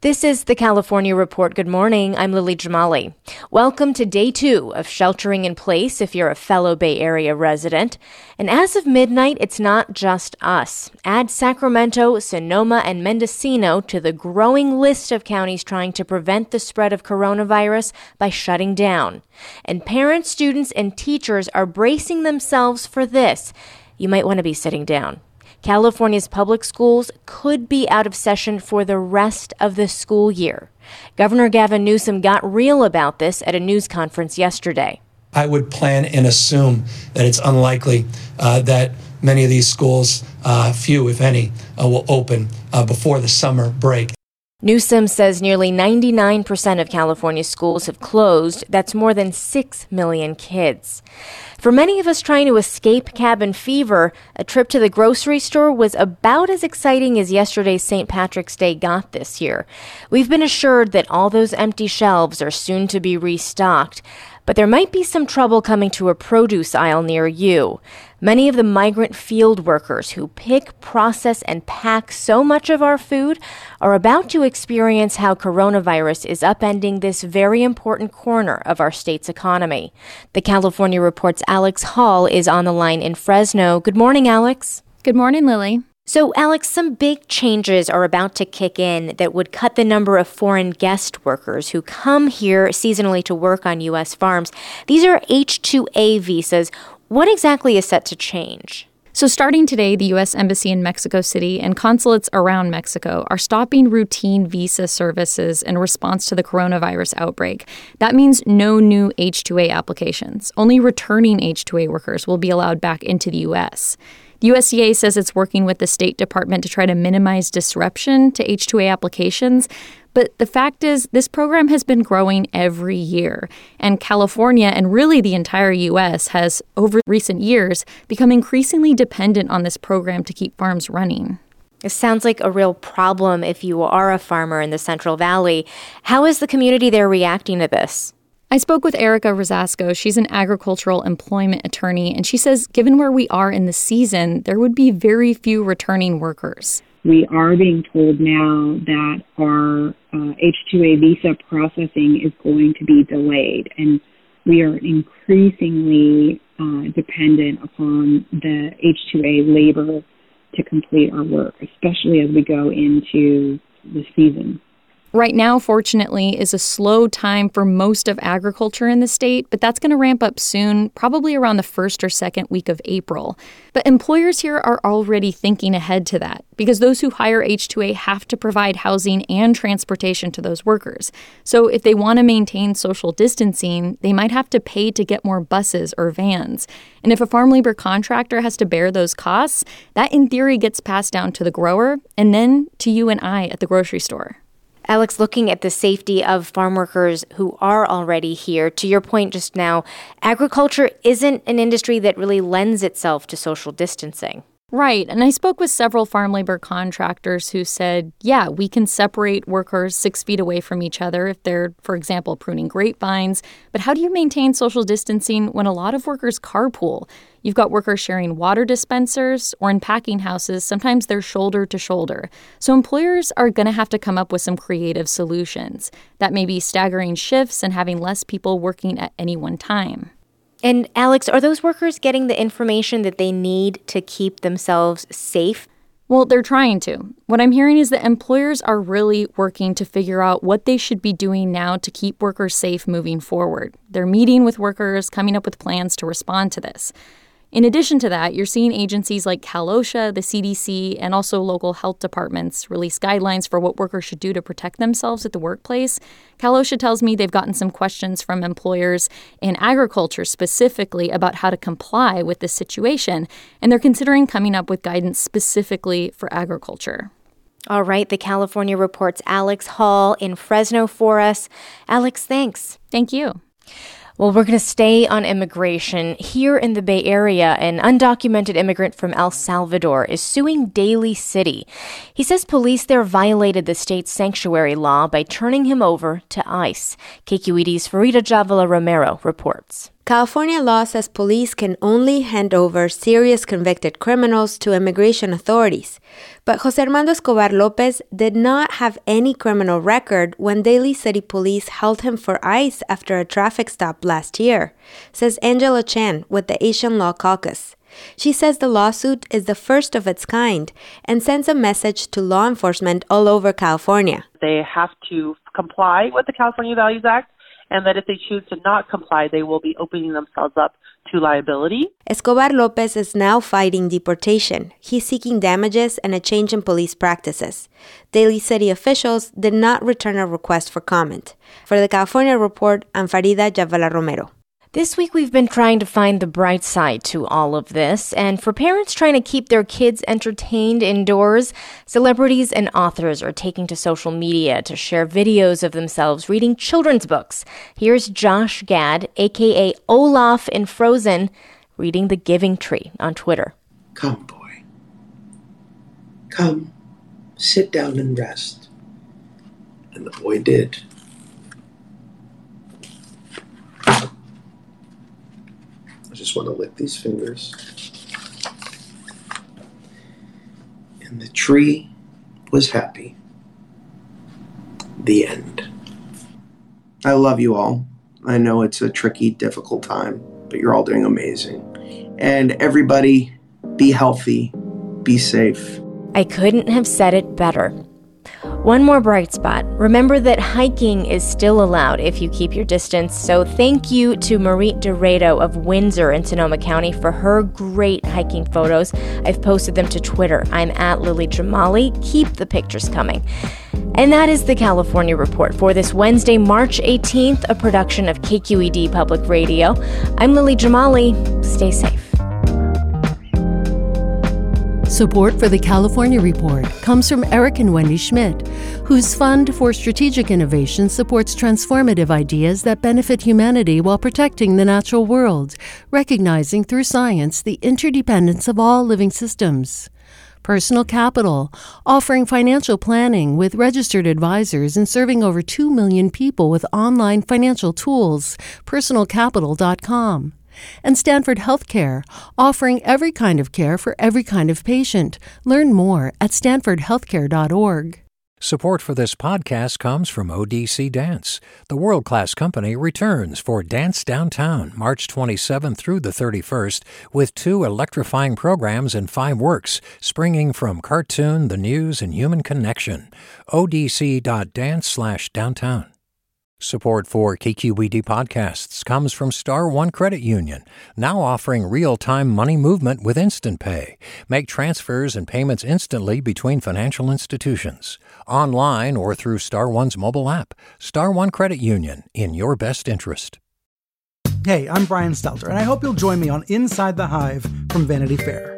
This is the California Report. Good morning. I'm Lily Jamali. Welcome to day two of sheltering in place if you're a fellow Bay Area resident. And as of midnight, it's not just us. Add Sacramento, Sonoma, and Mendocino to the growing list of counties trying to prevent the spread of coronavirus by shutting down. And parents, students, and teachers are bracing themselves for this. You might want to be sitting down. California's public schools could be out of session for the rest of the school year. Governor Gavin Newsom got real about this at a news conference yesterday. I would plan and assume that it's unlikely uh, that many of these schools, uh, few if any, uh, will open uh, before the summer break. Newsom says nearly 99% of California schools have closed. That's more than 6 million kids. For many of us trying to escape cabin fever, a trip to the grocery store was about as exciting as yesterday's St. Patrick's Day got this year. We've been assured that all those empty shelves are soon to be restocked, but there might be some trouble coming to a produce aisle near you. Many of the migrant field workers who pick, process, and pack so much of our food are about to experience how coronavirus is upending this very important corner of our state's economy. The California Report's Alex Hall is on the line in Fresno. Good morning, Alex. Good morning, Lily. So, Alex, some big changes are about to kick in that would cut the number of foreign guest workers who come here seasonally to work on U.S. farms. These are H 2A visas. What exactly is set to change? So, starting today, the U.S. Embassy in Mexico City and consulates around Mexico are stopping routine visa services in response to the coronavirus outbreak. That means no new H 2A applications. Only returning H 2A workers will be allowed back into the U.S. The USDA says it's working with the State Department to try to minimize disruption to H2A applications. But the fact is, this program has been growing every year. And California, and really the entire U.S., has, over recent years, become increasingly dependent on this program to keep farms running. It sounds like a real problem if you are a farmer in the Central Valley. How is the community there reacting to this? I spoke with Erica Rosasco. She's an agricultural employment attorney, and she says given where we are in the season, there would be very few returning workers. We are being told now that our uh, H2A visa processing is going to be delayed, and we are increasingly uh, dependent upon the H2A labor to complete our work, especially as we go into the season. Right now, fortunately, is a slow time for most of agriculture in the state, but that's going to ramp up soon, probably around the first or second week of April. But employers here are already thinking ahead to that because those who hire H2A have to provide housing and transportation to those workers. So if they want to maintain social distancing, they might have to pay to get more buses or vans. And if a farm labor contractor has to bear those costs, that in theory gets passed down to the grower and then to you and I at the grocery store. Alex, looking at the safety of farm workers who are already here, to your point just now, agriculture isn't an industry that really lends itself to social distancing. Right. And I spoke with several farm labor contractors who said, yeah, we can separate workers six feet away from each other if they're, for example, pruning grapevines. But how do you maintain social distancing when a lot of workers carpool? You've got workers sharing water dispensers or in packing houses, sometimes they're shoulder to shoulder. So employers are going to have to come up with some creative solutions. That may be staggering shifts and having less people working at any one time. And Alex, are those workers getting the information that they need to keep themselves safe? Well, they're trying to. What I'm hearing is that employers are really working to figure out what they should be doing now to keep workers safe moving forward. They're meeting with workers, coming up with plans to respond to this. In addition to that, you're seeing agencies like CalOSHA, the CDC, and also local health departments release guidelines for what workers should do to protect themselves at the workplace. CalOSHA tells me they've gotten some questions from employers in agriculture specifically about how to comply with this situation, and they're considering coming up with guidance specifically for agriculture. All right, the California Report's Alex Hall in Fresno for us. Alex, thanks. Thank you. Well, we're going to stay on immigration. Here in the Bay Area, an undocumented immigrant from El Salvador is suing Daly City. He says police there violated the state's sanctuary law by turning him over to ICE. KQED's Farida Jhabvala Romero reports. California law says police can only hand over serious convicted criminals to immigration authorities. But Jose Armando Escobar Lopez did not have any criminal record when Daly City police held him for ICE after a traffic stop last year, says Angela Chan with the Asian Law Caucus. She says the lawsuit is the first of its kind and sends a message to law enforcement all over California. They have to comply with the California Values Act and that if they choose to not comply, they will be opening themselves up to liability. Escobar Lopez is now fighting deportation. He's seeking damages and a change in police practices. Daly City officials did not return a request for comment. For the California Report, I'm Farida Jhabvala Romero. This week, we've been trying to find the bright side to all of this, and for parents trying to keep their kids entertained indoors, celebrities and authors are taking to social media to share videos of themselves reading children's books. Here's Josh Gad, aka Olaf in Frozen, reading The Giving Tree on Twitter. Come, boy. Come, sit down and rest. And the boy did. Just want to lick these fingers. And the tree was happy. The end. I love you all. I know it's a tricky, difficult time, but you're all doing amazing. And everybody, be healthy, be safe. I couldn't have said it better. One more bright spot. Remember that hiking is still allowed if you keep your distance. So thank you to Marie Dorado of Windsor in Sonoma County for her great hiking photos. I've posted them to Twitter. I'm at Lily Jamali. Keep the pictures coming. And that is the California Report for this Wednesday, March 18th, a production of KQED Public Radio. I'm Lily Jamali. Stay safe. Support for the California Report comes from Eric and Wendy Schmidt, whose Fund for Strategic Innovation supports transformative ideas that benefit humanity while protecting the natural world, recognizing through science the interdependence of all living systems. Personal Capital, offering financial planning with registered advisors and serving over 2 million people with online financial tools. PersonalCapital.com and Stanford Healthcare, offering every kind of care for every kind of patient. Learn more at stanfordhealthcare.org. Support for this podcast comes from ODC Dance. The world class company returns for Dance Downtown March 27 through the 31st with two electrifying programs and five works, springing from cartoon, the news, and human connection. odc.dance slash downtown. Support for KQED podcasts comes from Star One Credit Union, now offering real-time money movement with Instant Pay. Make transfers and payments instantly between financial institutions, online or through Star One's mobile app. Star One Credit Union, in your best interest. Hey, I'm Brian Stelter, and I hope you'll join me on Inside the Hive from Vanity Fair.